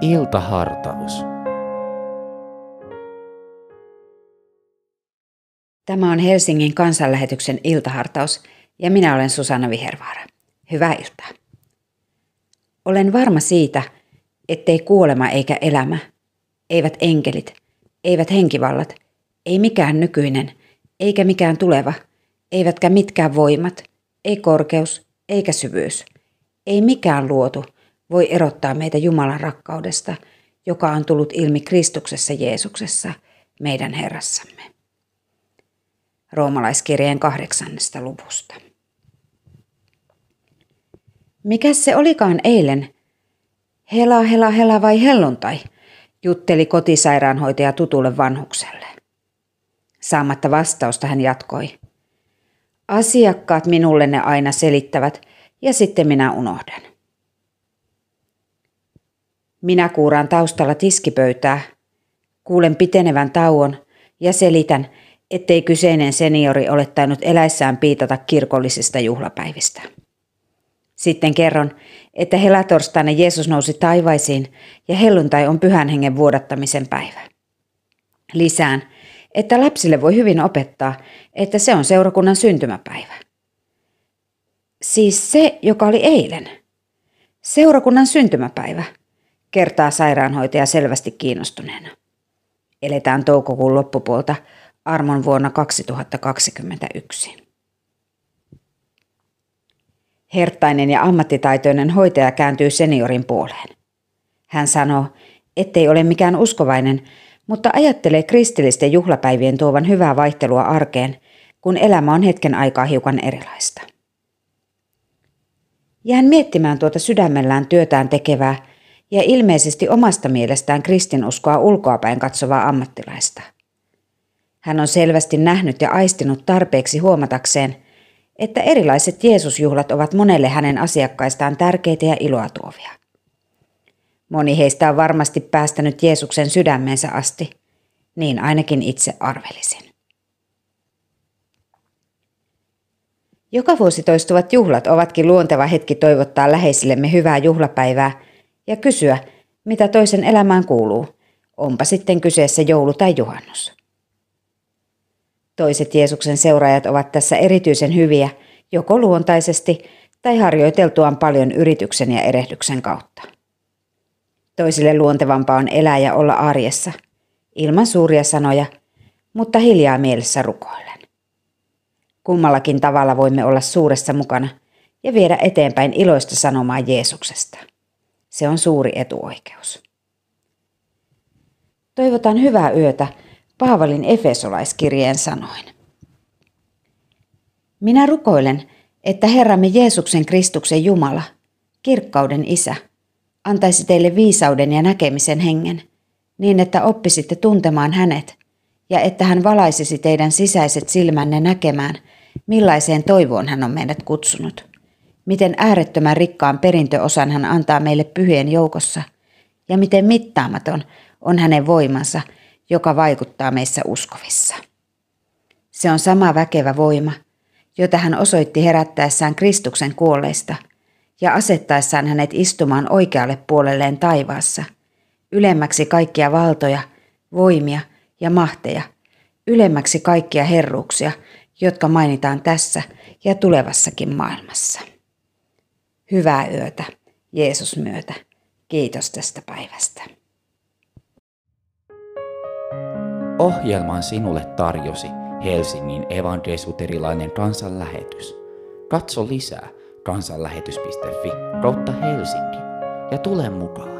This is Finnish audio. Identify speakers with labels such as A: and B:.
A: Iltahartaus.
B: Tämä on Helsingin kansanlähetyksen iltahartaus ja minä olen Susanna Vihervaara. Hyvää iltaa. Olen varma siitä, ettei kuolema eikä elämä, eivät enkelit, eivät henkivallat, ei mikään nykyinen, eikä mikään tuleva, eivätkä mitkään voimat, ei korkeus, eikä syvyys, ei mikään luotu voi erottaa meitä Jumalan rakkaudesta, joka on tullut ilmi Kristuksessa Jeesuksessa, meidän Herrassamme. Roomalaiskirjeen kahdeksannesta luvusta. Mikä se olikaan eilen? Hela, hela, hela vai helluntai? jutteli kotisairaanhoitaja tutulle vanhukselle. Saamatta vastausta hän jatkoi. Asiakkaat minulle ne aina selittävät ja sitten minä unohdan. Minä kuuraan taustalla tiskipöytää, kuulen pitenevän tauon ja selitän, ettei kyseinen seniori ole tainnut eläissään piitata kirkollisista juhlapäivistä. Sitten kerron, että helatorstaina Jeesus nousi taivaisiin ja helluntai on pyhän hengen vuodattamisen päivä. Lisään, että lapsille voi hyvin opettaa, että se on seurakunnan syntymäpäivä. Siis se, joka oli eilen. Seurakunnan syntymäpäivä, kertaa sairaanhoitaja selvästi kiinnostuneena. Eletään toukokuun loppupuolta armon vuonna 2021. Hertainen ja ammattitaitoinen hoitaja kääntyy seniorin puoleen. Hän sanoo, ettei ole mikään uskovainen, mutta ajattelee kristillisten juhlapäivien tuovan hyvää vaihtelua arkeen, kun elämä on hetken aikaa hiukan erilaista. Jään miettimään tuota sydämellään työtään tekevää ja ilmeisesti omasta mielestään kristinuskoa ulkoapäin katsovaa ammattilaista. Hän on selvästi nähnyt ja aistinut tarpeeksi huomatakseen, että erilaiset Jeesusjuhlat ovat monelle hänen asiakkaistaan tärkeitä ja iloa tuovia. Moni heistä on varmasti päästänyt Jeesuksen sydämensä asti, niin ainakin itse arvelisin. Joka vuosi toistuvat juhlat ovatkin luonteva hetki toivottaa läheisillemme hyvää juhlapäivää ja kysyä, mitä toisen elämään kuuluu, onpa sitten kyseessä joulu tai juhannus. Toiset Jeesuksen seuraajat ovat tässä erityisen hyviä, joko luontaisesti tai harjoiteltuaan paljon yrityksen ja erehdyksen kautta. Toisille luontevampaa on elää ja olla arjessa, ilman suuria sanoja, mutta hiljaa mielessä rukoillen. Kummallakin tavalla voimme olla suuressa mukana ja viedä eteenpäin iloista sanomaa Jeesuksesta. Se on suuri etuoikeus. Toivotan hyvää yötä Paavalin Efesolaiskirjeen sanoin. Minä rukoilen, että Herramme Jeesuksen Kristuksen Jumala, kirkkauden Isä, antaisi teille viisauden ja näkemisen hengen, niin että oppisitte tuntemaan hänet ja että hän valaisisi teidän sisäiset silmänne näkemään, millaiseen toivoon hän on meidät kutsunut, miten äärettömän rikkaan perintöosan hän antaa meille pyhien joukossa ja miten mittaamaton on hänen voimansa, joka vaikuttaa meissä uskovissa. Se on sama väkevä voima, jota hän osoitti herättäessään Kristuksen kuolleista – ja asettaessaan hänet istumaan oikealle puolelleen taivaassa, ylemmäksi kaikkia valtoja, voimia ja mahteja, ylemmäksi kaikkia herruuksia, jotka mainitaan tässä ja tulevassakin maailmassa. Hyvää yötä, Jeesus myötä. Kiitos tästä päivästä.
A: Ohjelman sinulle tarjosi Helsingin evankelisuterilainen kansanlähetys. Katso lisää kansanlähetys.fi kautta Helsinki ja tule mukaan.